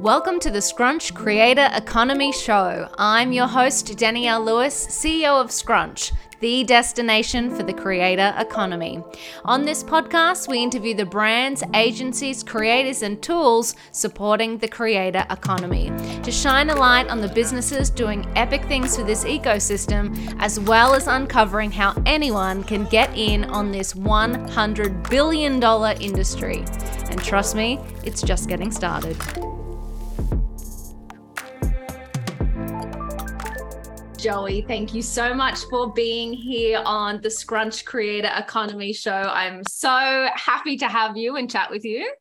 Welcome to the Scrunch Creator Economy Show. I'm your host, Danielle Lewis, CEO of Scrunch, the destination for the creator economy. On this podcast, we interview the brands, agencies, creators, and tools supporting the creator economy to shine a light on the businesses doing epic things for this ecosystem, as well as uncovering how anyone can get in on this $100 billion industry. And trust me, it's just getting started. Joey, thank you so much for being here on the Scrunch Creator Economy Show. I'm so happy to have you and chat with you.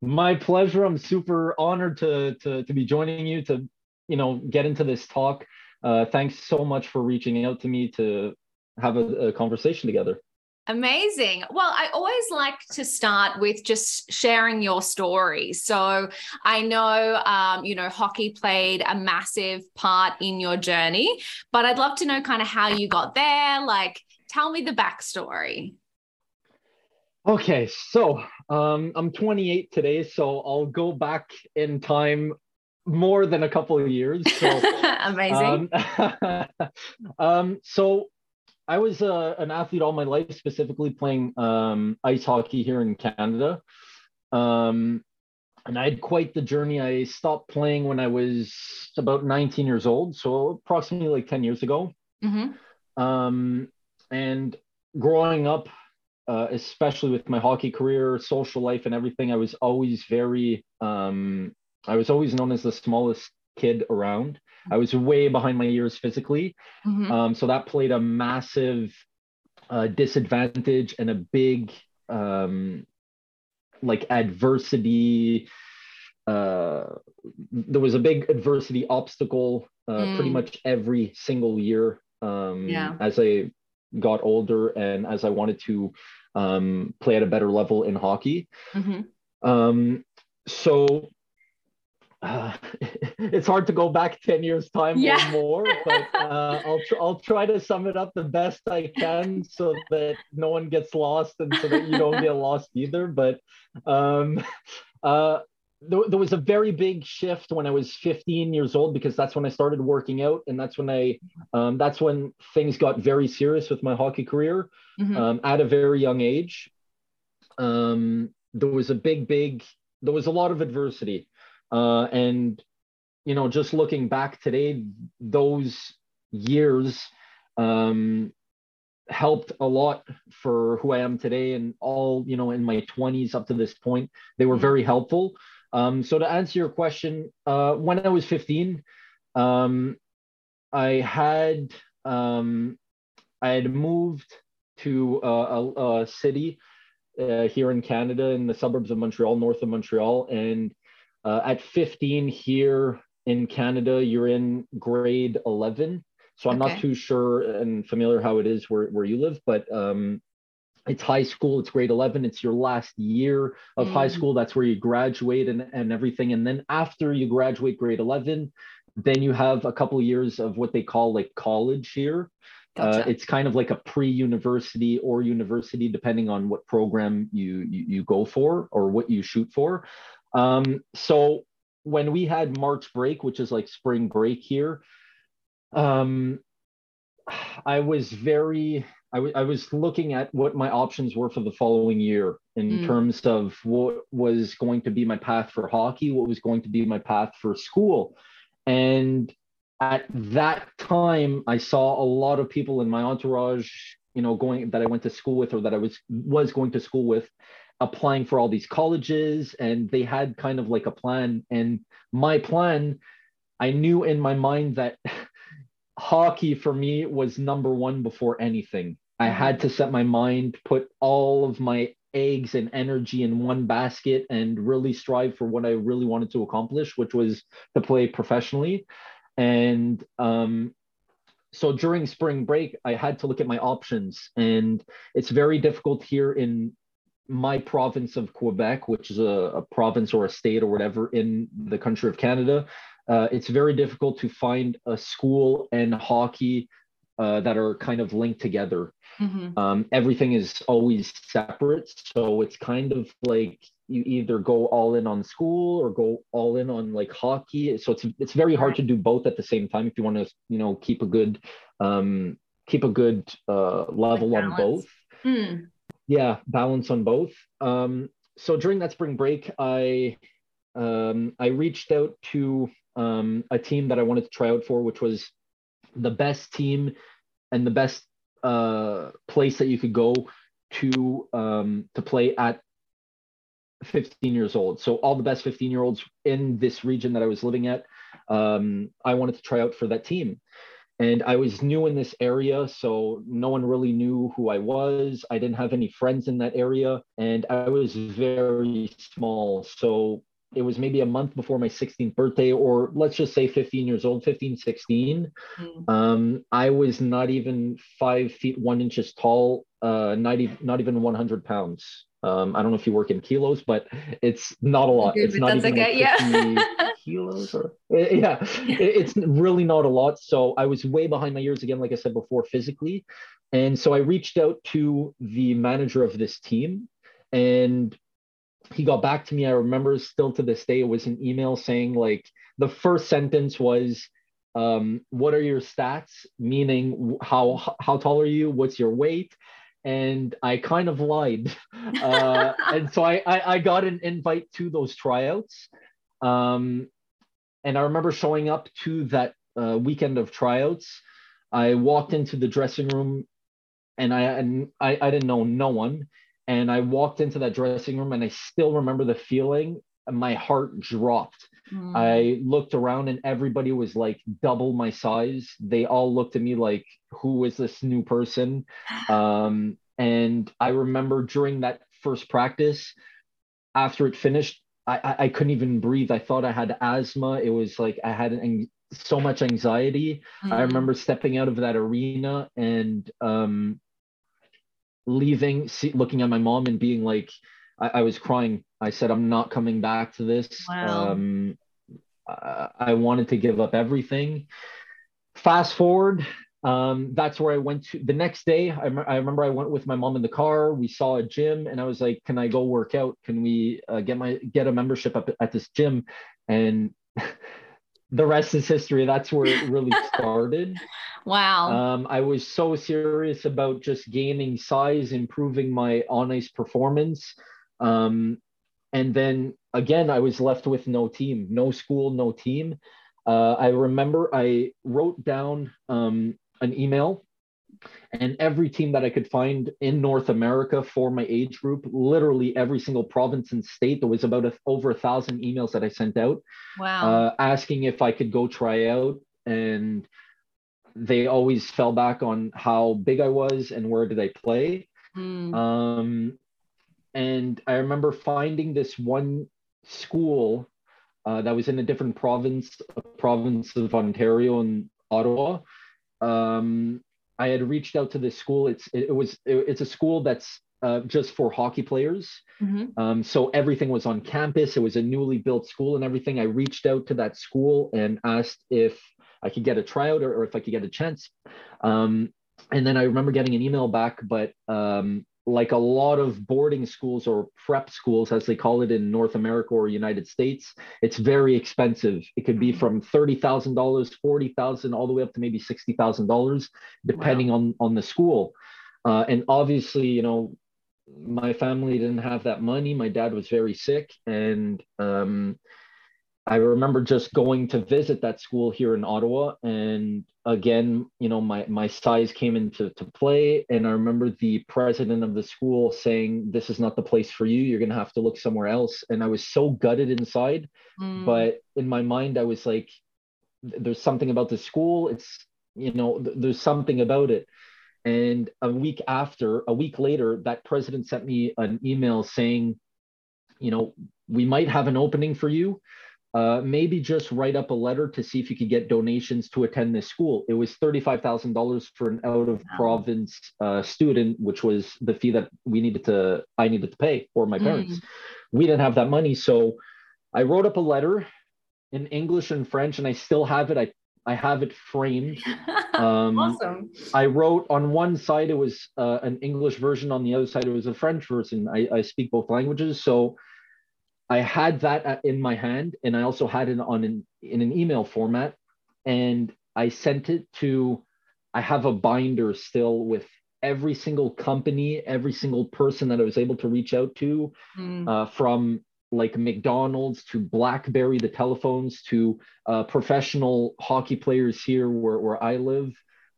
My pleasure. I'm super honored to to to be joining you to you know get into this talk. Uh, thanks so much for reaching out to me to have a, a conversation together. Amazing. Well, I always like to start with just sharing your story. So I know, um, you know, hockey played a massive part in your journey, but I'd love to know kind of how you got there. Like, tell me the backstory. Okay, so um, I'm 28 today, so I'll go back in time more than a couple of years. So, Amazing. Um, um, so I was uh, an athlete all my life, specifically playing um, ice hockey here in Canada. Um, and I had quite the journey. I stopped playing when I was about 19 years old, so approximately like 10 years ago. Mm-hmm. Um, and growing up, uh, especially with my hockey career, social life, and everything, I was always very, um, I was always known as the smallest kid around. I was way behind my years physically. Mm-hmm. Um, so that played a massive uh, disadvantage and a big um, like adversity. Uh, there was a big adversity obstacle uh, mm. pretty much every single year um, yeah. as I got older and as I wanted to um, play at a better level in hockey. Mm-hmm. Um, so uh, it's hard to go back 10 years time yeah. or more but uh, I'll, tr- I'll try to sum it up the best i can so that no one gets lost and so that you don't get lost either but um, uh, there, there was a very big shift when i was 15 years old because that's when i started working out and that's when i um, that's when things got very serious with my hockey career mm-hmm. um, at a very young age um, there was a big big there was a lot of adversity uh, and you know, just looking back today, those years um, helped a lot for who I am today, and all you know, in my twenties up to this point, they were mm-hmm. very helpful. Um, so to answer your question, uh, when I was 15, um, I had um, I had moved to a, a, a city uh, here in Canada in the suburbs of Montreal, north of Montreal, and uh, at 15 here in Canada, you're in grade 11. So I'm okay. not too sure and familiar how it is where, where you live, but um, it's high school, it's grade 11, it's your last year of mm. high school. That's where you graduate and, and everything. And then after you graduate grade 11, then you have a couple of years of what they call like college here. Uh, gotcha. Uh, it's kind of like a pre-university or university, depending on what program you, you, you go for or what you shoot for. Um, so when we had March break, which is like spring break here, um, I was very, I, w- I was looking at what my options were for the following year in mm. terms of what was going to be my path for hockey, what was going to be my path for school. And at that time, I saw a lot of people in my entourage, you know, going that I went to school with or that I was was going to school with applying for all these colleges and they had kind of like a plan. And my plan i knew in my mind that hockey for me was number one before anything. I mm-hmm. had to set my mind put all of my eggs and energy in one basket and really strive for what i really wanted to accomplish which was to play professionally. And um, so during spring break i had to look at my options. And it's very difficult here in my province of Quebec, which is a, a, province or a state or whatever in the country of Canada, uh, it's very difficult to find a school and hockey uh, that are kind of linked together. Mm-hmm. Um, everything is always separate. So it's kind of like you either go all in on school or go all in on like hockey. So it's it's very hard to do both at the same time if you want to you know keep a good um, keep a good uh, level like on both. Hmm. Yeah, balance on both. Um, so during that spring break, I um, I reached out to um, a team that I wanted to try out for, which was the best team and the best uh, place that you could go to um, to play at 15 years old. So all the best 15 year olds in this region that I was living at, um, I wanted to try out for that team. And I was new in this area, so no one really knew who I was. I didn't have any friends in that area, and I was very small. So it was maybe a month before my 16th birthday or let's just say 15 years old 15 16 mm. um, i was not even five feet one inches tall uh, not, even, not even 100 pounds um, i don't know if you work in kilos but it's not a lot it's not even okay. like yeah. Kilos or eh, yeah it's really not a lot so i was way behind my years again like i said before physically and so i reached out to the manager of this team and he got back to me. I remember still to this day, it was an email saying like the first sentence was, um, "What are your stats?" Meaning how how tall are you? What's your weight? And I kind of lied, uh, and so I, I, I got an invite to those tryouts, um, and I remember showing up to that uh, weekend of tryouts. I walked into the dressing room, and I and I, I didn't know no one and I walked into that dressing room and I still remember the feeling. My heart dropped. Mm. I looked around and everybody was like double my size. They all looked at me like, who is this new person? Um, and I remember during that first practice, after it finished, I, I, couldn't even breathe. I thought I had asthma. It was like I had an, so much anxiety. Mm. I remember stepping out of that arena and um, leaving, see, looking at my mom and being like, I, I, was crying. I said, I'm not coming back to this. Wow. Um, I, I wanted to give up everything. Fast forward, um, that's where I went to the next day. I, I, remember I went with my mom in the car. We saw a gym, and I was like, "Can I go work out? Can we uh, get my get a membership up at this gym?" And the rest is history. That's where it really started. wow. Um, I was so serious about just gaining size, improving my on ice performance. Um, and then again, I was left with no team, no school, no team. Uh, I remember I wrote down um, an email and every team that I could find in North America for my age group, literally every single province and state, there was about a, over a thousand emails that I sent out, wow, uh, asking if I could go try out, and they always fell back on how big I was and where did I play. Mm. Um, and I remember finding this one school uh, that was in a different province, a province of Ontario and Ottawa. Um, I had reached out to this school. It's it, it was it, it's a school that's uh, just for hockey players. Mm-hmm. Um, so everything was on campus. It was a newly built school and everything. I reached out to that school and asked if I could get a tryout or, or if I could get a chance. Um, and then I remember getting an email back, but um, like a lot of boarding schools or prep schools, as they call it in North America or United States, it's very expensive. It could be mm-hmm. from thirty thousand dollars, forty thousand, all the way up to maybe sixty thousand dollars, depending wow. on on the school. Uh, and obviously, you know, my family didn't have that money. My dad was very sick, and um, I remember just going to visit that school here in Ottawa, and again, you know, my my size came into to play, and I remember the president of the school saying, "This is not the place for you. You're going to have to look somewhere else." And I was so gutted inside, mm. but in my mind, I was like, "There's something about the school. It's you know, th- there's something about it." And a week after, a week later, that president sent me an email saying, "You know, we might have an opening for you." Uh, maybe just write up a letter to see if you could get donations to attend this school. It was $35,000 for an out of province uh, student, which was the fee that we needed to, I needed to pay for my parents. Mm. We didn't have that money. So I wrote up a letter in English and French, and I still have it. I, I have it framed. Um, awesome. I wrote on one side, it was uh, an English version. On the other side, it was a French version. I, I speak both languages. So I had that in my hand, and I also had it on an, in an email format, and I sent it to. I have a binder still with every single company, every single person that I was able to reach out to, mm. uh, from like McDonald's to BlackBerry, the telephones to uh, professional hockey players here where, where I live,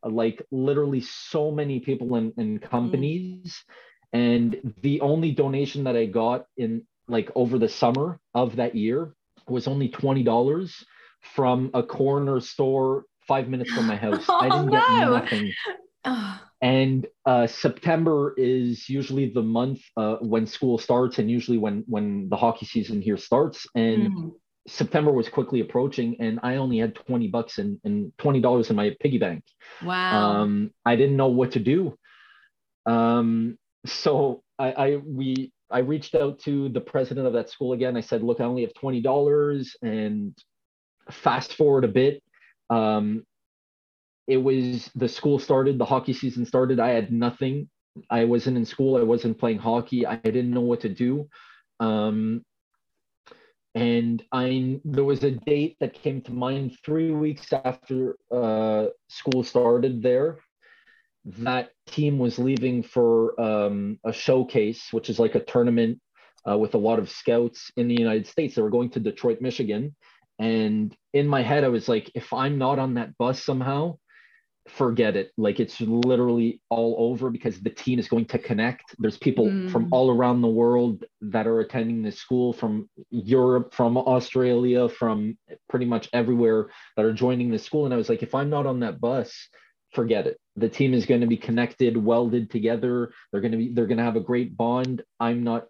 uh, like literally so many people and, and companies. Mm. And the only donation that I got in like over the summer of that year was only $20 from a corner store five minutes from my house. oh, I didn't no. get nothing. and uh, September is usually the month uh, when school starts, and usually when when the hockey season here starts. And mm. September was quickly approaching, and I only had twenty bucks and, and twenty dollars in my piggy bank. Wow! Um, I didn't know what to do. Um, so I, I we I reached out to the president of that school again. I said, look, I only have twenty dollars, and fast forward a bit. Um, it was the school started, the hockey season started. I had nothing. I wasn't in school. I wasn't playing hockey. I didn't know what to do. Um, and I there was a date that came to mind three weeks after uh, school started there that team was leaving for um, a showcase, which is like a tournament uh, with a lot of scouts in the United States. They were going to Detroit, Michigan. And in my head, I was like, if I'm not on that bus somehow, forget it. Like it's literally all over because the team is going to connect. There's people mm. from all around the world that are attending this school from Europe, from Australia, from pretty much everywhere that are joining the school. And I was like, if I'm not on that bus, forget it. The team is going to be connected, welded together. They're going to be they're going to have a great bond. I'm not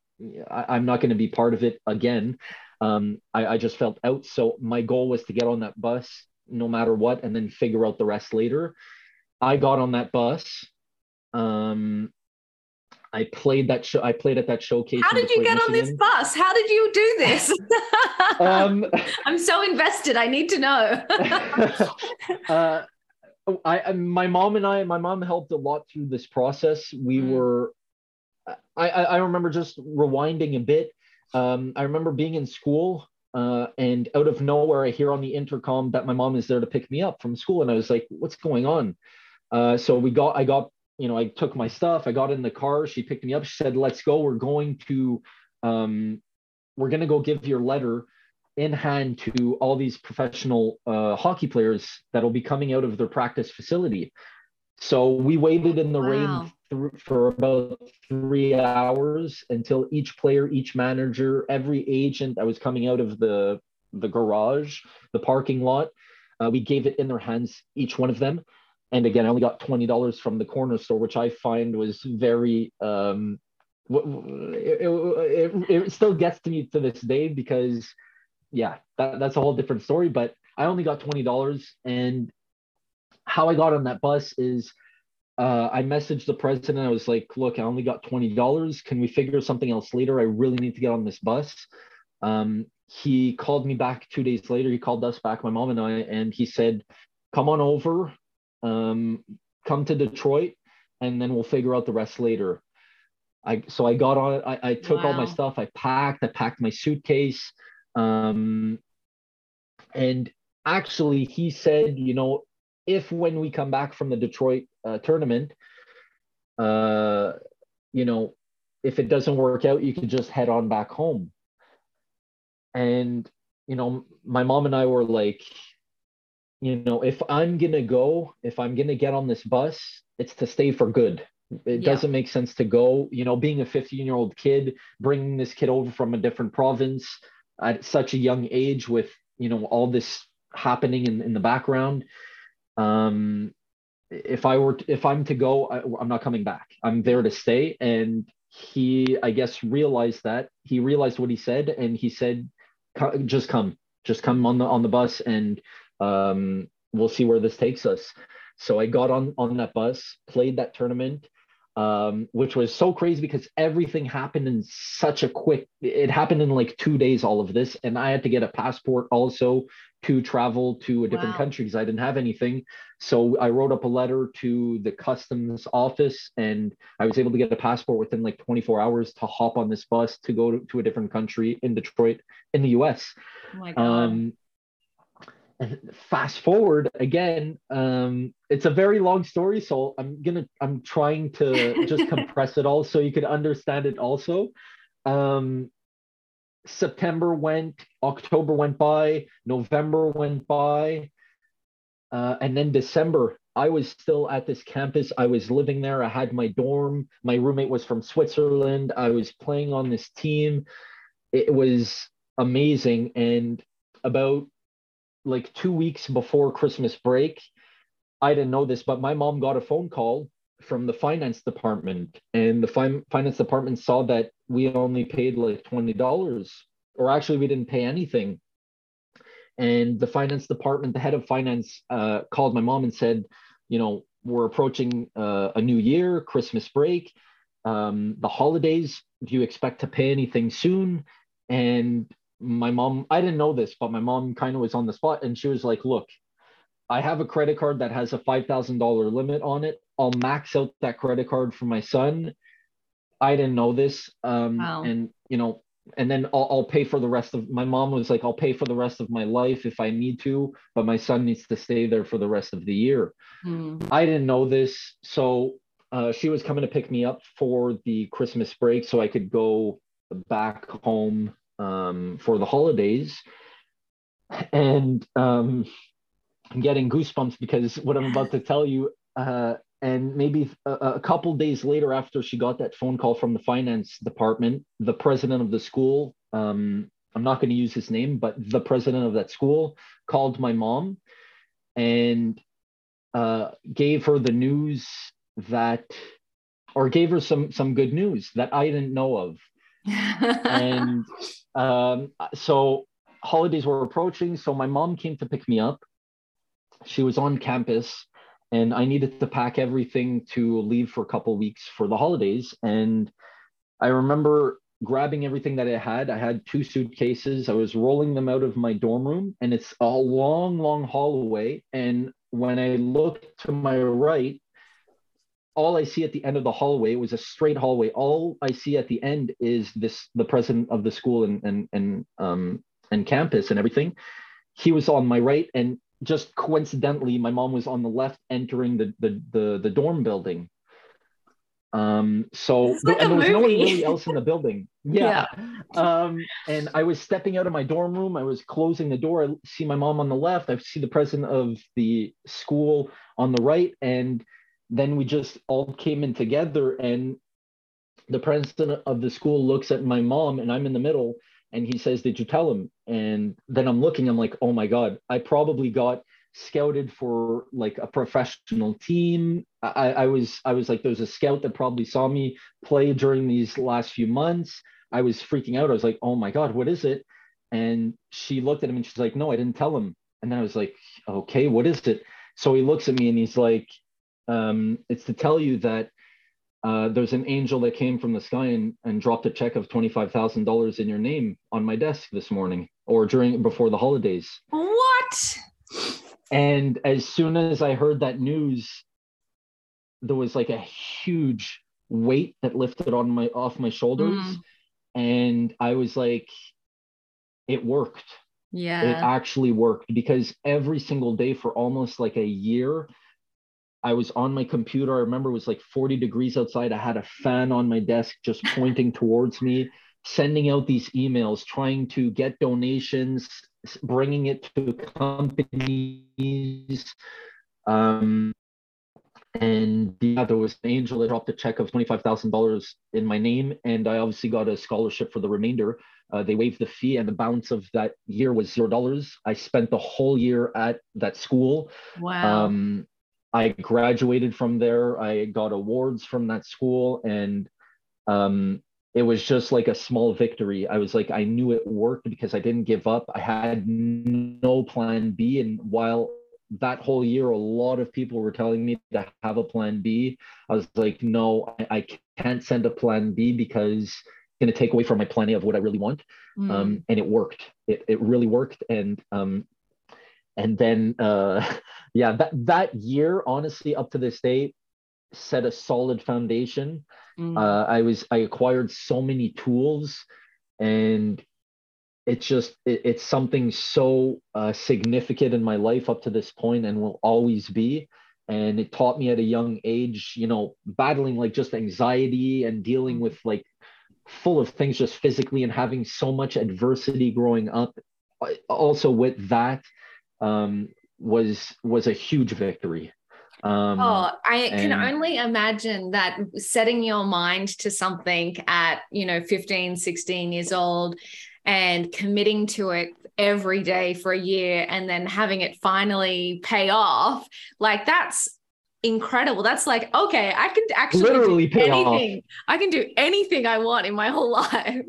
I, am not going to be part of it again. Um, I, I just felt out. So my goal was to get on that bus no matter what, and then figure out the rest later. I got on that bus. Um, I played that show. I played at that showcase. How did you get Michigan. on this bus? How did you do this? um, I'm so invested. I need to know. uh, I, my mom and I, my mom helped a lot through this process. We mm. were, I, I remember just rewinding a bit. Um, I remember being in school uh, and out of nowhere, I hear on the intercom that my mom is there to pick me up from school. And I was like, what's going on? Uh, so we got, I got, you know, I took my stuff, I got in the car, she picked me up, she said, let's go. We're going to, um, we're going to go give your letter in hand to all these professional uh, hockey players that'll be coming out of their practice facility. So we waited in the wow. rain th- for about three hours until each player, each manager, every agent that was coming out of the the garage, the parking lot, uh, we gave it in their hands, each one of them. And again, I only got twenty dollars from the corner store, which I find was very. Um, it, it, it still gets to me to this day because yeah, that, that's a whole different story. But I only got twenty dollars, and how I got on that bus is uh, I messaged the president. I was like, "Look, I only got twenty dollars. Can we figure something else later? I really need to get on this bus." Um, he called me back two days later. He called us back, my mom and I, and he said, "Come on over, um, come to Detroit, and then we'll figure out the rest later." I so I got on. I, I took wow. all my stuff. I packed. I packed my suitcase. Um, and actually, he said, you know, if when we come back from the Detroit uh, tournament, uh, you know, if it doesn't work out, you can just head on back home. And, you know, my mom and I were like, you know, if I'm going to go, if I'm going to get on this bus, it's to stay for good. It yeah. doesn't make sense to go, you know, being a 15 year old kid, bringing this kid over from a different province, at such a young age with you know all this happening in, in the background um if i were to, if i'm to go I, i'm not coming back. I'm there to stay. And he i guess realized that. He realized what he said and he said just come just come on the on the bus and um we'll see where this takes us. So i got on on that bus played that tournament um, which was so crazy because everything happened in such a quick it happened in like two days all of this and i had to get a passport also to travel to a different wow. country because i didn't have anything. So i wrote up a letter to the customs office and i was able to get a passport within like 24 hours to hop on this bus to go to, to a different country in detroit in the us oh um, fast forward again um, it's a very long story so i'm gonna i'm trying to just compress it all so you could understand it also. Um, september went october went by november went by uh, and then december i was still at this campus. I was living there. I had my dorm. My roommate was from switzerland. I was playing on this team. It was amazing and about like two weeks before Christmas break. I didn't know this, but my mom got a phone call from the finance department, and the fi- finance department saw that we only paid like twenty dollars, or actually we didn't pay anything. And the finance department, the head of finance, uh, called my mom and said, you know, we're approaching uh, a new year, Christmas break, um, the holidays. Do you expect to pay anything soon? And my mom, I didn't know this, but my mom kind of was on the spot and she was like, look, I have a credit card that has a $5,000 limit on it. I'll max out that credit card for my son. I didn't know this. Um, wow. And, you know, and then I'll, I'll, pay for the rest of my mom was like, I'll pay for the rest of my life if I need to, but my son needs to stay there for the rest of the year. Mm. I didn't know this. So uh, she was coming to pick me up for the Christmas break so I could go back home um, for the holidays. And um, I'm getting goosebumps because what I'm about to tell you, uh, and maybe a, a, couple days later, after she got that phone call from the finance department, the president of the school, um, I'm not going to use his name, but the president of that school called my mom and uh, gave her the news that, or gave her some some good news that I didn't know of and um, so holidays were approaching. So my mom came to pick me up. She was on campus, and I needed to pack everything to leave for a couple weeks for the holidays. And I remember grabbing everything that I had. I had two suitcases. I was rolling them out of my dorm room, and it's a long, long hallway. And when I looked to my right, all I see at the end of the hallway was a straight hallway. All I see at the end is this the president of the school and and and um and campus and everything. He was on my right, and just coincidentally, my mom was on the left, entering the the the, the dorm building. Um, so like and there was movie. no one really else in the building. Yeah. yeah. Um, and I was stepping out of my dorm room. I was closing the door. I see my mom on the left. I see the president of the school on the right, and then we just all came in together and the president of the school looks at my mom and I'm in the middle and he says, Did you tell him? And then I'm looking, I'm like, Oh my God, I probably got scouted for like a professional team. I, I was I was like, there's a scout that probably saw me play during these last few months. I was freaking out. I was like, oh my God, what is it? And she looked at him and she's like, no, I didn't tell him. And then I was like, okay, what is it? So he looks at me and he's like, um, it's to tell you that uh, there's an angel that came from the sky and, and dropped a check of $25,000 in your name on my desk this morning or during before the holidays. What? And as soon as I heard that news, there was like a huge weight that lifted on my off my shoulders. Mm. And I was like, it worked. Yeah. It actually worked because every single day for almost like a year, I was on my computer. I remember it was like 40 degrees outside. I had a fan on my desk just pointing towards me, sending out these emails, trying to get donations, bringing it to companies. Um, and yeah, there was an angel that dropped a check of $25,000 in my name. And I obviously got a scholarship for the remainder. Uh, they waived the fee, and the balance of that year was zero dollars. I spent the whole year at that school. Wow. Um, I graduated from there. I got awards from that school, and um, it was just like a small victory. I was like, I knew it worked because I didn't give up. I had no plan B, and while that whole year, a lot of people were telling me to have a plan B. I was like, no, I, I can't send a plan B because it's going to take away from my plan A of what I really want. Mm. Um, and it worked. It, it really worked. And um, and then uh, yeah, that that year, honestly, up to this day, set a solid foundation. Mm. Uh, I was I acquired so many tools, and it's just it, it's something so uh, significant in my life up to this point and will always be and it taught me at a young age you know battling like just anxiety and dealing with like full of things just physically and having so much adversity growing up also with that um, was was a huge victory. Um, oh, I can only imagine that setting your mind to something at, you know, 15, 16 years old and committing to it every day for a year and then having it finally pay off like that's incredible. That's like okay i can actually Literally do anything. Off. i can do anything i want in my whole life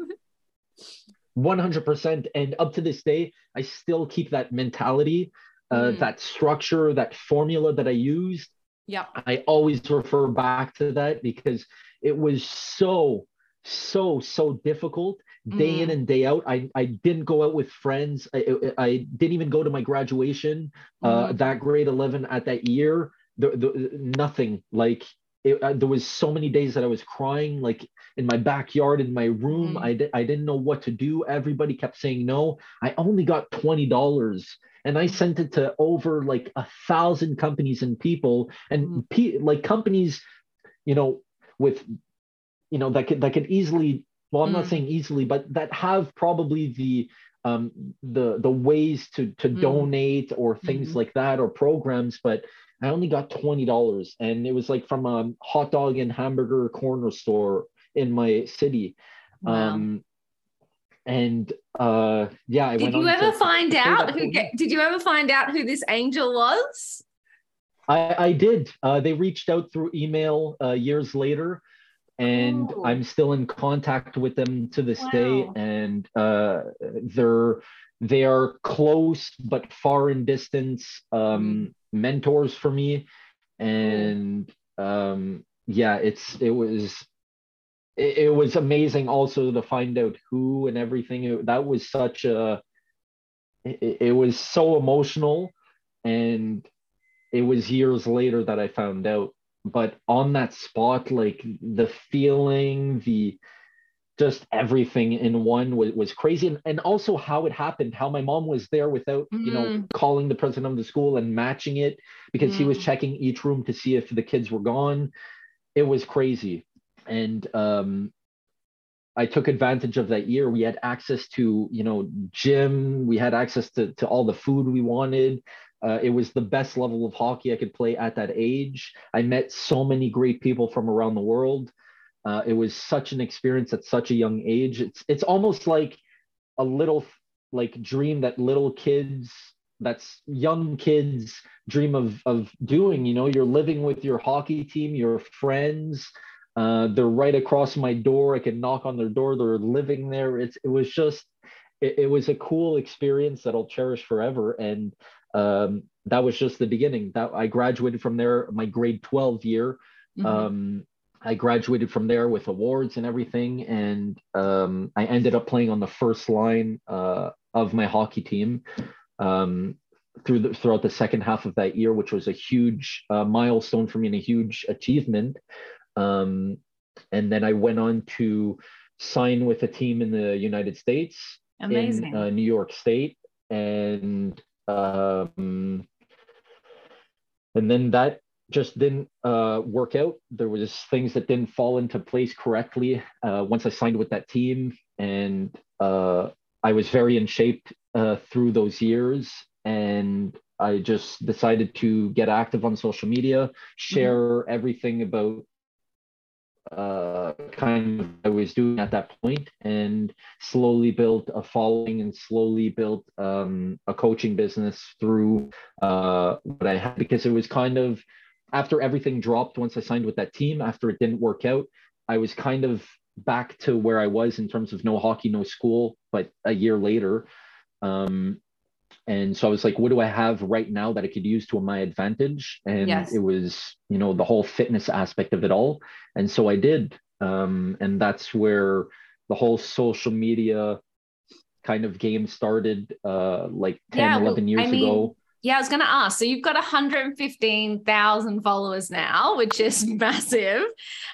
100% and up to this day i still keep that mentality uh, mm. that structure that formula that i used yeah i always refer back to that because it was so so so difficult day mm. in and day out. I, I didn't go out with friends. I, I didn't even go to my graduation, uh, mm. uh, that grade 11 at that year. The, the, nothing like it, uh, there was so many days that I was crying, like in my backyard, in my room. Mm. I, di- I didn't know what to do. Everybody kept saying no. I only got $20 and I sent it to over like a thousand companies and people and mm. pe- like companies, you know, with, you know, that could, that could easily well i'm mm. not saying easily but that have probably the um, the the ways to to mm. donate or things mm-hmm. like that or programs but i only got $20 and it was like from a hot dog and hamburger corner store in my city wow. um and uh yeah I did you ever to, find to out who did you ever find out who this angel was I, I did. Uh, they reached out through email uh, years later, and. I'm still in contact with them to this wow. day, and uh, they're they are close but far in distance um, mm. mentors for me, and um, yeah, it's it was it, it, was amazing also to find out who and everything. It, that was such a it, it was so emotional, and it was years later that I found out but on that spot like the feeling the just everything in one was, was crazy and, and also how it happened how my mom was there without mm. you know mm-hmm. calling the president of the school and matching it because mm. he was mm. checking each room to see if the kids were gone it was crazy and um I took advantage of that year. We had access to, you know, gym. We had access to, to all the food we wanted. Uh, it was the best level of hockey I could play at that age. I met so many great people from around the world. Uh, it was such an experience at such a young age. It's it's almost like a little like dream that little kids, that's young kids dream of of doing. You know, you're living with your hockey team, your friends. Uh, they're right across my door. I can knock on their door. They're living there. It's it was just it, it was a cool experience that I'll cherish forever. And um, that was just the beginning. That I graduated from there, my grade 12 year. Mm-hmm. Um, I graduated from there with awards and everything, and um, I ended up playing on the first line uh, of my hockey team um, through the, throughout the second half of that year, which was a huge uh, milestone for me and a huge achievement. Um, and then I went on to sign with a team in the United States, Amazing. in uh, New York State, and um, and then that just didn't uh, work out. There was things that didn't fall into place correctly uh, once I signed with that team, and uh, I was very in shape uh, through those years. And I just decided to get active on social media, share mm-hmm. everything about uh, kind of I was doing at that point, and slowly built a following and slowly built um, a coaching business through uh, what I had because it was kind of after everything dropped once I signed with that team. After it didn't work out, I was kind of back to where I was in terms of no hockey, no school, but a year later. Um, and so I was like, what do I have right now that I could use to my advantage? And yes. it was, you know, the whole fitness aspect of it all. And so I did. Um, and that's where the whole social media kind of game started uh, like 10, yeah, 11 years I mean, ago. Yeah, I was going to ask. So you've got 115,000 followers now, which is massive.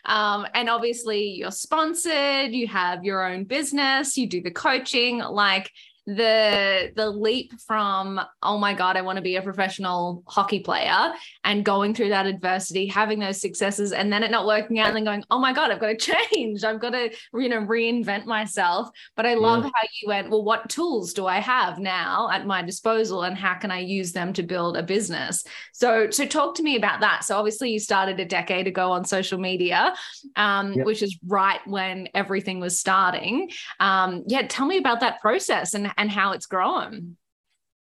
Um, and obviously, you're sponsored, you have your own business, you do the coaching. Like, the the leap from oh my god i want to be a professional hockey player and going through that adversity having those successes and then it not working out and then going oh my god i've got to change. I've got to you know reinvent myself. But i love yeah. how you went well what tools do i have now at my disposal and how can i use them to build a business? So so talk to me about that. So obviously you started a decade ago on social media um, yeah. which is right when everything was starting. Um, yeah tell me about that process and and how it's grown.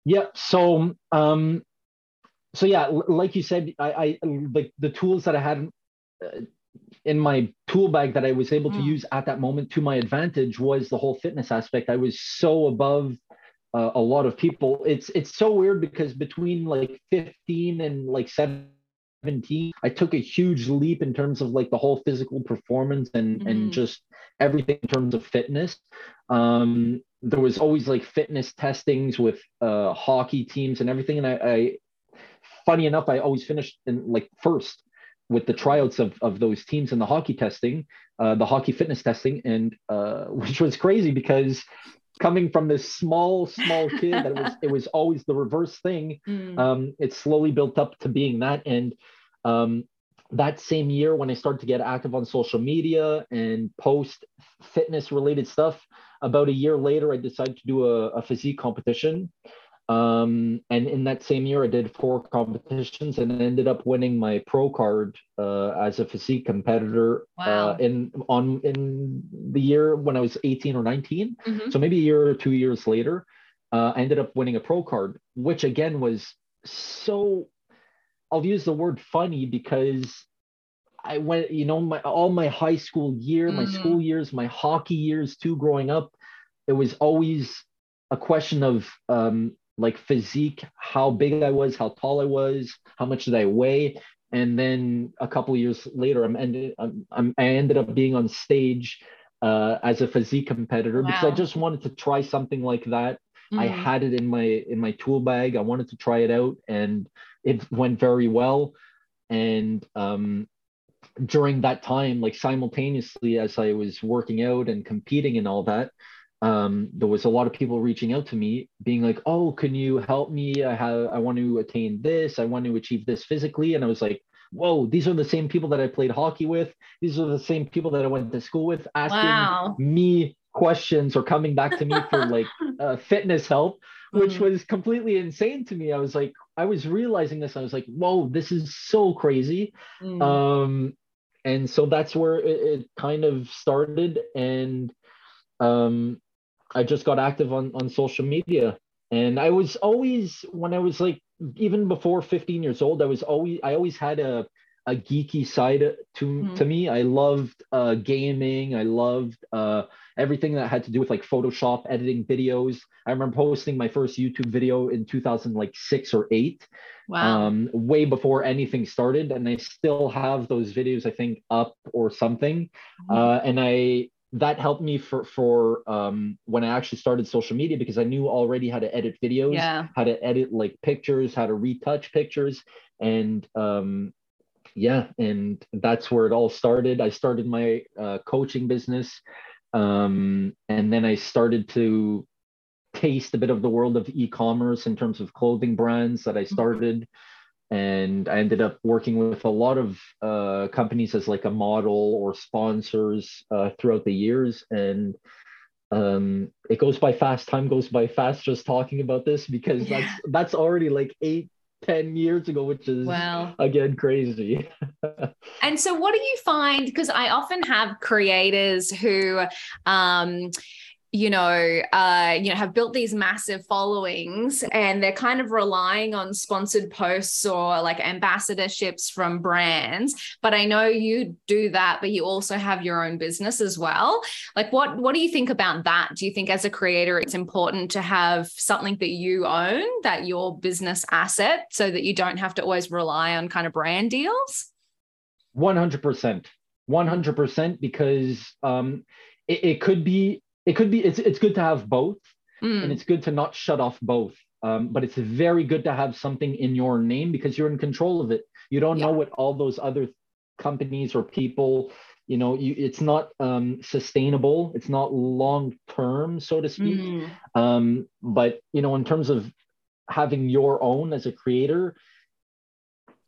Yeah. So, um, so yeah, like you said, I, I like the tools that I had uh, in my tool bag that I was able to mm. use at that moment to my advantage was the whole fitness aspect. I was so above uh, a lot of people. It's it's so weird because between like 15 and like 17, I took a huge leap in terms of like the whole physical performance and mm. and mm-hmm. just everything in terms of fitness. Um, there was always like fitness testings with uh, hockey teams and everything. And I, I, funny enough, I always finished in like first with the tryouts of, of those teams in the hockey testing, uh, the hockey fitness testing, and uh, which was crazy because coming from this small, small kid, that it was it was always the reverse thing. Mm. Um, it slowly built up to being that, and um, that same year when I started to get active on social media and post fitness related stuff, about a year later, I decided to do a, a physique competition. Um, and in that same year, I did four competitions and ended up winning my pro card uh, as a physique competitor uh, wow. uh, in on in the year when I was 18 or 19. Mm-hmm. So maybe a year or two years later, uh, I ended up winning a pro card, which again was so. I'll use the word funny because I went, you know, my all my high school year, mm-hmm. my school years, my hockey years too, growing up, it was always a question of um, like physique, how big I was, how tall I was, how much did I weigh, and then a couple years later, I'm ended, I'm, I'm, i ended up being on stage uh, as a physique competitor wow. because I just wanted to try something like that. Mm-hmm. I had it in my in my tool bag. I wanted to try it out, and it went very well. And um, during that time, like simultaneously as I was working out and competing and all that, um, there was a lot of people reaching out to me, being like, "Oh, can you help me? I have, I want to attain this. I want to achieve this physically." And I was like, "Whoa, these are the same people that I played hockey with. These are the same people that I went to school with, asking wow. me questions or coming back to me for like uh, fitness help." Which mm. was completely insane to me. I was like, I was realizing this. I was like, "Whoa, this is so crazy." Mm. Um, and so that's where it, it kind of started. And um, i just got active on, on social media. And i was always when i was like even before 15 years old i was always i always had a a geeky side to mm-hmm. to me. I loved uh, gaming. I loved uh, everything that had to do with like Photoshop, editing videos. I remember posting my first YouTube video in 2000, like six or eight, wow. um, way before anything started, and I still have those videos. I think up or something, mm-hmm. uh, and I that helped me for for um, when I actually started social media because I knew already how to edit videos, yeah. how to edit like pictures, how to retouch pictures, and um, yeah, and that's where it all started. I started my uh, coaching business, um, and then I started to taste a bit of the world of e-commerce in terms of clothing brands that I mm-hmm. started. And I ended up working with a lot of uh, companies as like a model or sponsors uh, throughout the years. And um, it goes by fast. Time goes by fast just talking about this because yeah. that's that's already like eight 10 years ago, which is wow. again crazy. and so, what do you find? Because I often have creators who, um, you know, uh, you know, have built these massive followings and they're kind of relying on sponsored posts or like ambassadorships from brands. But I know you do that, but you also have your own business as well. Like what what do you think about that? Do you think as a creator it's important to have something that you own, that your business asset, so that you don't have to always rely on kind of brand deals? 100%. 100% because um, it, it could be it could be it's it's good to have both mm. and it's good to not shut off both um, but it's very good to have something in your name because you're in control of it you don't yeah. know what all those other companies or people you know you, it's not um, sustainable it's not long term so to speak mm. um, but you know in terms of having your own as a creator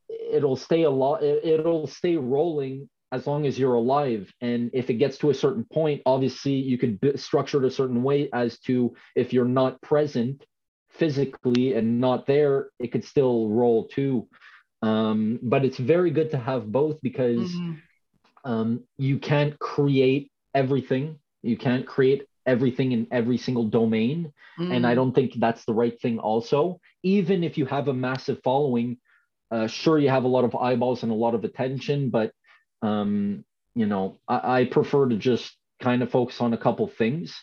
it'll stay a lot it'll stay rolling as long as you're alive. And if it gets to a certain point, obviously you could b- structure it a certain way as to if you're not present physically and not there, it could still roll too. Um, but it's very good to have both because mm-hmm. um, you can't create everything. You can't create everything in every single domain. Mm. And I mm. don't think that's the right thing, also. Even if you have a massive following, uh, sure, you have a lot of eyeballs and a lot of attention, but um, you know, I, I prefer to just kind of focus on a couple things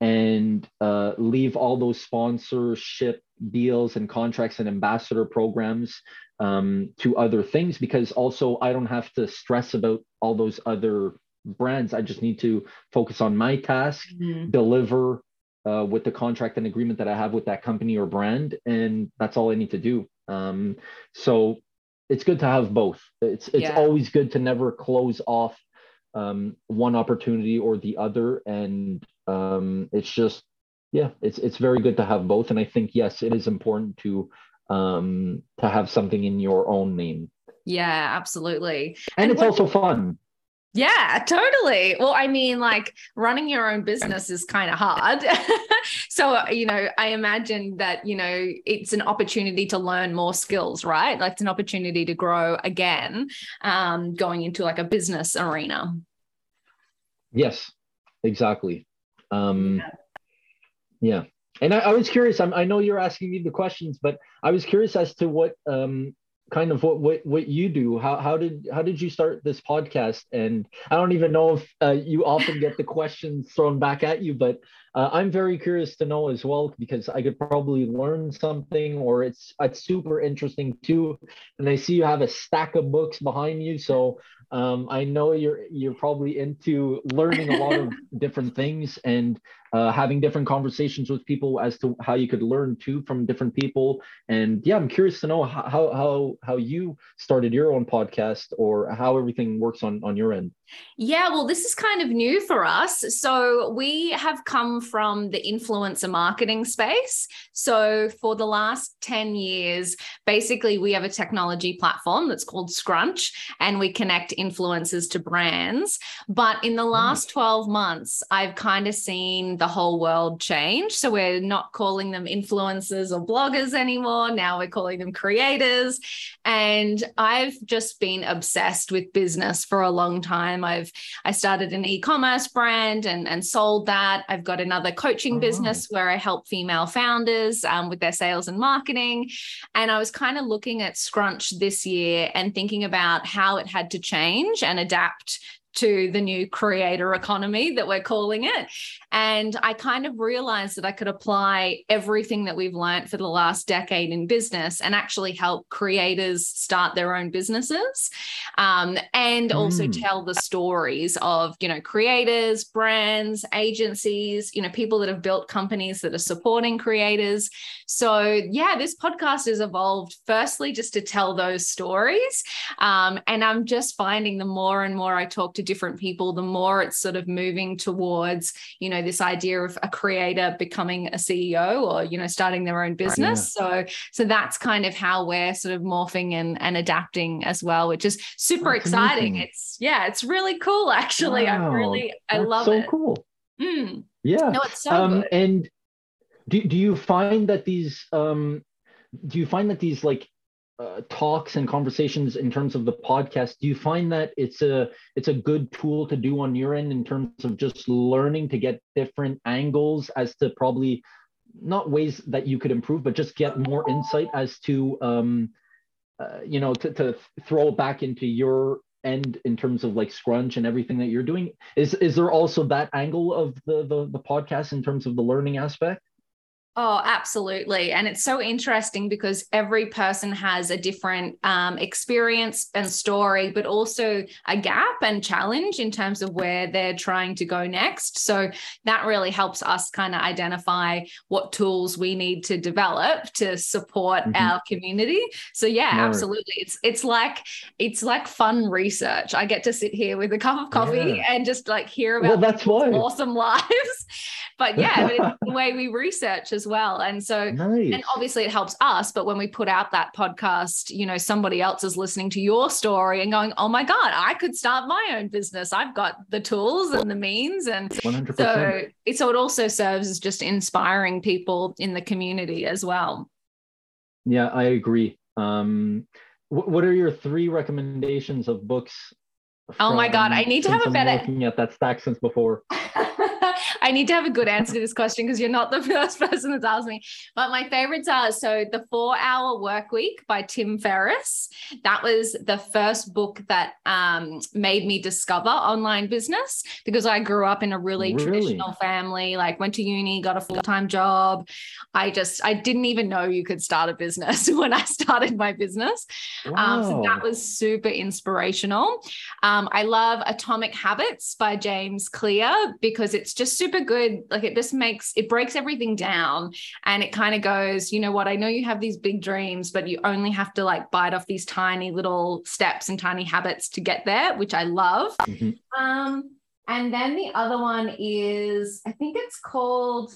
and uh, leave all those sponsorship deals and contracts and ambassador programs um, to other things because also I don't have to stress about all those other brands. I just need to focus on my task, mm-hmm. deliver uh, with the contract and agreement that I have with that company or brand, and that's all I need to do. Um, so it's good to have both. It's it's yeah. always good to never close off um, one opportunity or the other, and um, it's just yeah, it's it's very good to have both. And I think yes, it is important to um, to have something in your own name. Yeah, absolutely. And, and it's also fun. Yeah, totally. Well, I mean, like running your own business is kind of hard. so, you know, I imagine that, you know, it's an opportunity to learn more skills, right? Like it's an opportunity to grow again, um, going into like a business arena. Yes, exactly. Um, yeah. yeah. And I, I was curious. I'm, i know you're asking me the questions, but I was curious as to what um, kind of what, what what you do. How how did how did you start this podcast? And i don't even know if uh, you often get the questions thrown back at you but uh, i'm very curious to know as well because i could probably learn something or it's it's super interesting too and i see you have a stack of books behind you so um, I know you're you're probably into learning a lot of different things and uh, having different conversations with people as to how you could learn too from different people. And yeah, I'm curious to know how how how you started your own podcast or how everything works on on your end. Yeah, well, this is kind of new for us. So we have come from the influencer marketing space. So for the last 10 years, basically, we have a technology platform that's called Scrunch, and we connect influencers to brands. But in the hmm. last 12 months, I've kind of seen the whole world change. So we're not calling them influencers or bloggers anymore. Now we're calling them creators. And I've just been obsessed with business for a long time. I've I started an e-commerce brand and, and sold that. I've got another coaching oh. business where I help female founders um, with their sales and marketing. And I was kind of looking at Scrunch this year and thinking about how it had to change and adapt to the new creator economy that we're calling it. And I kind of realized that I could apply everything that we've learned for the last decade in business and actually help creators start their own businesses um, and mm. also tell the stories of, you know, creators, brands, agencies, you know, people that have built companies that are supporting creators. So, yeah, this podcast has evolved firstly just to tell those stories. Um, and I'm just finding the more and more I talk to different people, the more it's sort of moving towards, you know, this idea of a creator becoming a CEO or, you know, starting their own business. Right, yeah. So, so that's kind of how we're sort of morphing and, and adapting as well, which is super that's exciting. Amazing. It's yeah, it's really cool actually. Wow. I really I love so it. So cool. Mm. Yeah. No, it's so um, good. And do, do you find that these um do you find that these like uh, talks and conversations in terms of the podcast do you find that it's a it's a good tool to do on your end in terms of just learning to get different angles as to probably not ways that you could improve but just get more insight as to um uh, you know to, to throw back into your end in terms of like scrunch and everything that you're doing? Is is there also that angle of the the, the podcast in terms of the learning aspect Oh, absolutely. And it's so interesting because every person has a different um, experience and story, but also a gap and challenge in terms of where they're trying to go next. So that really helps us kind of identify what tools we need to develop to support mm-hmm. our community. So yeah, right. absolutely. It's it's like it's like fun research. I get to sit here with a cup of coffee yeah. and just like hear about well, that's why. awesome lives. but yeah, but it's the way we research as well. And so, nice. and obviously it helps us. But when we put out that podcast, you know, somebody else is listening to your story and going, oh my God, I could start my own business. I've got the tools and the means. And 100%. so, it, so it also serves as just inspiring people in the community as well. Yeah, I agree. Um, what are your three recommendations of books? oh my God, I need to have a better. Looking at that stack since before. I need to have a good answer to this question because you're not the first person that's asked me. But my favorites are so The Four Hour Work Week by Tim Ferriss. That was the first book that um, made me discover online business because I grew up in a really, really? traditional family, like went to uni, got a full time job. I just, I didn't even know you could start a business when I started my business. Wow. Um, so that was super inspirational. Um, I love Atomic Habits by James Clear because it's just super good. Like it just makes it breaks everything down and it kind of goes, you know what? I know you have these big dreams, but you only have to like bite off these tiny little steps and tiny habits to get there, which I love. Mm-hmm. Um, and then the other one is, I think it's called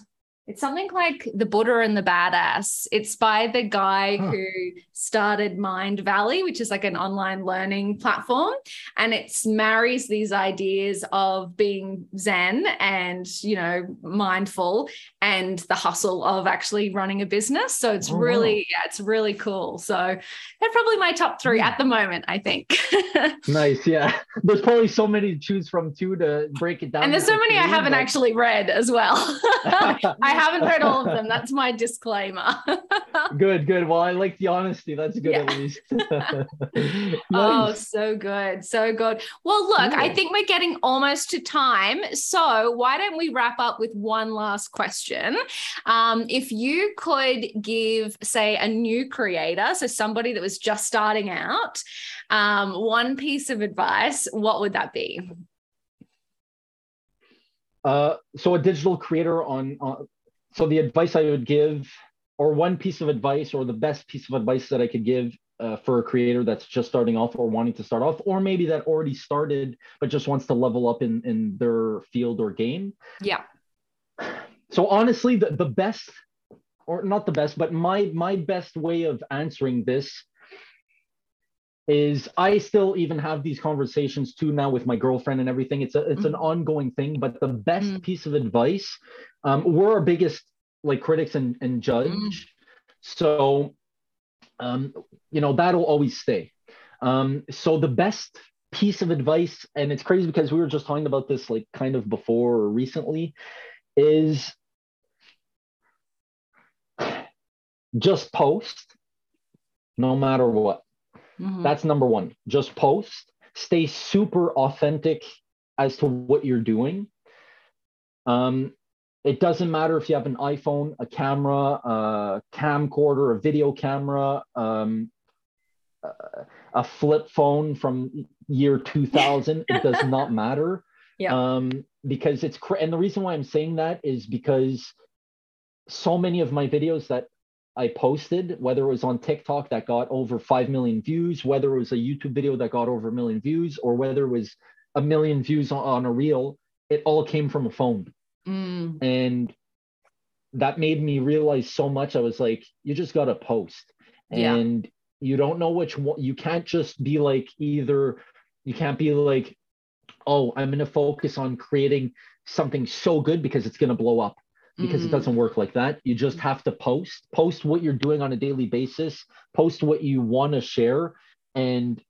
it's something like The Buddha and the Badass. It's by the guy huh. who started Mindvalley, which is like an online learning platform. And it marries these ideas of being Zen and, you know, mindful and the hustle of actually running a business. So it's oh, really, wow. yeah, it's really cool. So they're probably my top three hmm. at the moment, I think. nice. Yeah. There's probably so many to choose from too to break it down. And there's so many I haven't but... actually read as well. I haven't read all of them. That's my disclaimer. good, good. Well, I like the honesty. That's good yeah. at least. nice. Oh, so good. So good. Well, look, I think we're getting almost to time. So why don't we wrap up with one last question? Um, if you could give, say, a new creator, so somebody that was just starting out, um, one piece of advice, what would that be? Uh, so a digital creator on, on so the advice I would give, or one piece of advice, or the best piece of advice that I could give uh, for a creator that's just starting off or wanting to start off, or maybe that already started but just wants to level up in in their field or game. Yeah. So honestly, the, the best, or not the best, but my my best way of answering this is I still even have these conversations too now with my girlfriend and everything. It's a it's mm-hmm. an ongoing thing. But the best mm-hmm. piece of advice, um, we're our biggest like critics and, and judge. Mm-hmm. So um, you know, that'll always stay. Um, so the best piece of advice, and it's crazy because we were just talking about this like kind of before or recently, is just post no matter what Mm-hmm. That's number one. Just post, stay super authentic as to what you're doing. Um, it doesn't matter if you have an iPhone, a camera, a camcorder, a video camera, um, a flip phone from year 2000. it does not matter. Yeah. Um, because it's cr- and the reason why I'm saying that is because so many of my videos that I posted, whether it was on TikTok that got over 5 million views, whether it was a YouTube video that got over a million views, or whether it was a million views on, on a reel, it all came from a phone. Mm. And that made me realize so much. I was like, you just got to post. Yeah. And you don't know which one, you can't just be like either, you can't be like, oh, I'm going to focus on creating something so good because it's going to blow up because mm. it doesn't work like that. You just have to post, post what you're doing on a daily basis, post what you want to share, and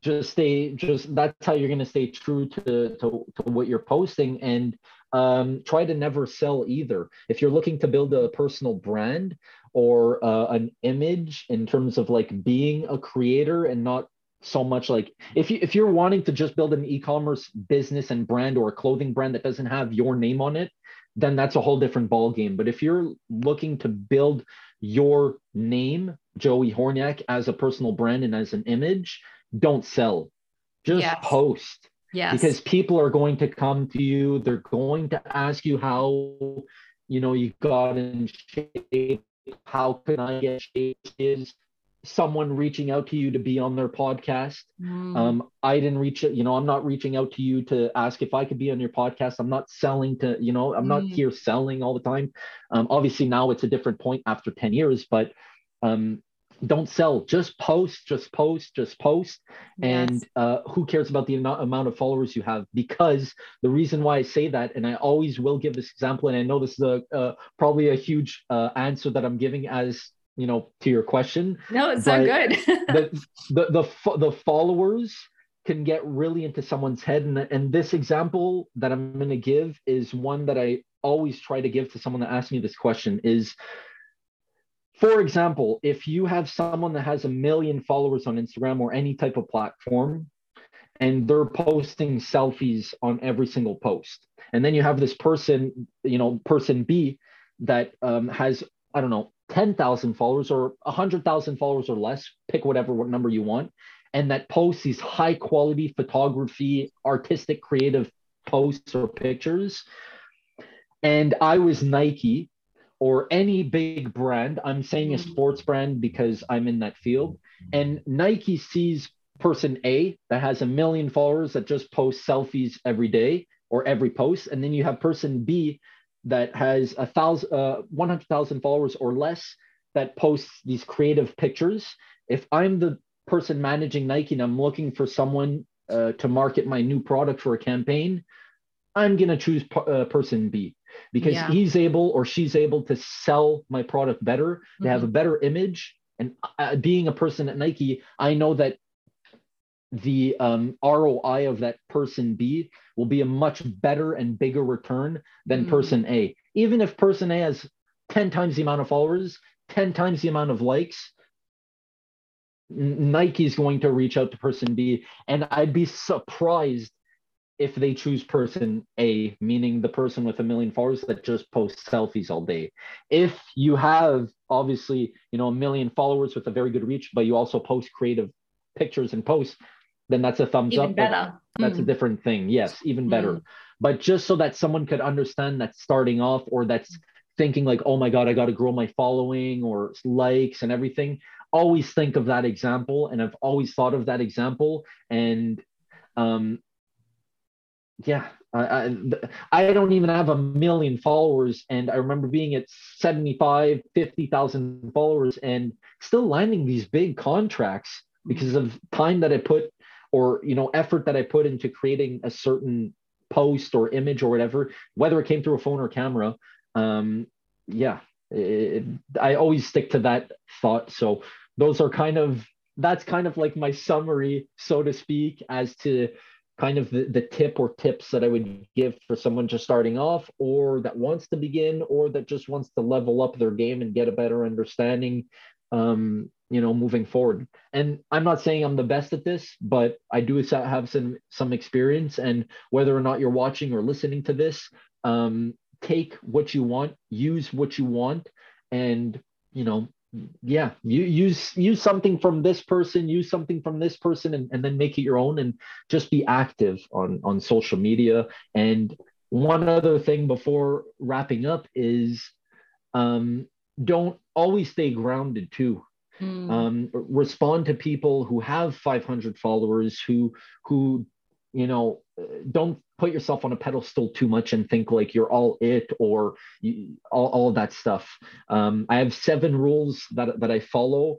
just stay just that's how you're going to stay true to, to, to what you're posting and um, try to never sell either if you're looking to build a personal brand or uh, an image in terms of like being a creator and not so much like if you if you're wanting to just build an e-commerce business and brand or a clothing brand that doesn't have your name on it then that's a whole different ball game but if you're looking to build your name Joey Hornyak as a personal brand and as an image don't sell just yes. post yes. because people are going to come to you they're going to ask you how you know you got in shape how can i get shape is someone reaching out to you to be on their podcast. Mm. Um, I didn't reach it, you know, I'm not reaching out to you to ask if I could be on your podcast. I'm not selling to, you know, I'm mm. not here selling all the time. Um, obviously now it's a different point after 10 years, but um, don't sell, just post, just post, just post. Yes. And uh, who cares about the amount of followers you have? Because the reason why I say that, and I always will give this example, and I know this is a uh, probably a huge uh, answer that I'm giving as you know to your question no it's not good. the, the the the followers can get really into someone's head. And, and this example that i'm going to give is one that i always try to give to someone that asks me this question is for example if you have someone that has a million followers on instagram or any type of platform and they're posting selfies on every single post and then you have this person you know person b that um, has i don't know 10,000 followers or 100,000 followers or less, pick whatever what number you want, and that posts these high quality photography, artistic, creative posts or pictures. And I was Nike or any big brand. I'm saying a mm-hmm. sports brand because I'm in that field. And Nike sees person A that has a million followers that just posts selfies every day or every post. And then you have person B that has a thousand, uh, 100,000 followers or less that posts these creative pictures. If I'm the person managing Nike and I'm looking for someone uh, to market my new product for a campaign, I'm going to choose uh, person B because yeah. he's able or she's able to sell my product better, mm-hmm. to have a better image. And uh, being a person at Nike, I know that the um, ROI of that person B will be a much better and bigger return than mm. person A. Even if person A has 10 times the amount of followers, 10 times the amount of likes, Nike is going to reach out to person B. And I'd be surprised if they choose person A, meaning the person with a million followers that just posts selfies all day. If you have obviously, you know, a million followers with a very good reach, but you also post creative pictures and posts, then that's a thumbs even up. Better. That's mm. a different thing. Yes, even better. Mm. But just so that someone could understand that's starting off or that's thinking like, oh my God, I got to grow my following or likes and everything. Always think of that example. And I've always thought of that example. And um, yeah, I, I, I don't even have a million followers. And I remember being at 75, 50,000 followers and still landing these big contracts because of time that I put or you know effort that I put into creating a certain post or image or whatever, whether it came through a phone or camera. Um, yeah, it, I always stick to that thought. So those are kind of that's kind of like my summary, so to speak, as to kind of the, the tip or tips that I would give for someone just starting off or that wants to begin or that just wants to level up their game and get a better understanding um, you know moving forward. And i'm not saying i'm the best at this but i do have some some experience and whether or not you're watching or listening to this um, take what you want use what you want and you know yeah you use use something from this person use something from this person and, and then make it your own and just be active on on social media. And one other thing before wrapping up is um, don't always stay grounded too Mm. Um, respond to people who have 500 followers who who you know don't put yourself on a pedestal too much and think like you're all it or you, all, all that stuff. Um, i have seven rules that, that i follow.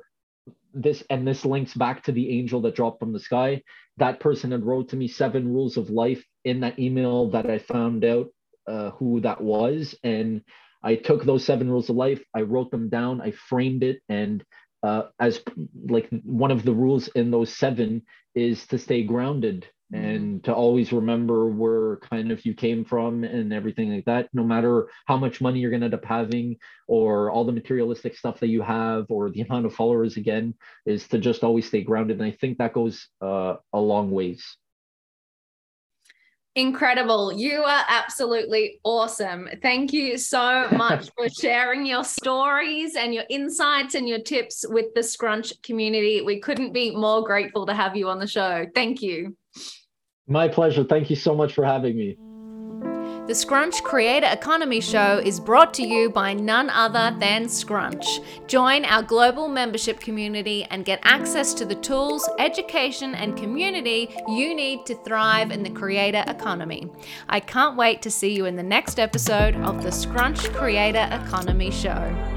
This and this links back to the angel that dropped from the sky. That person had wrote to me seven rules of life in that email that i found out uh, who that was, and I took those seven rules of life, I wrote them down, I framed it, and uh, as like one of the rules in those seven is to stay grounded mm-hmm. and to always remember where kind of you came from and everything like that no matter how much money you're going to end up having or all the materialistic stuff that you have or the amount of followers again is to just always stay grounded and i think that goes uh, a long ways Incredible. You are absolutely awesome. Thank you so much for sharing your stories and your insights and your tips with the Scrunch community. We couldn't be more grateful to have you on the show. Thank you. My pleasure. Thank you so much for having me. The Scrunch Creator Economy Show is brought to you by none other than Scrunch. Join our global membership community and get access to the tools, education, and community you need to thrive in the creator economy. I can't wait to see you in the next episode of the Scrunch Creator Economy Show.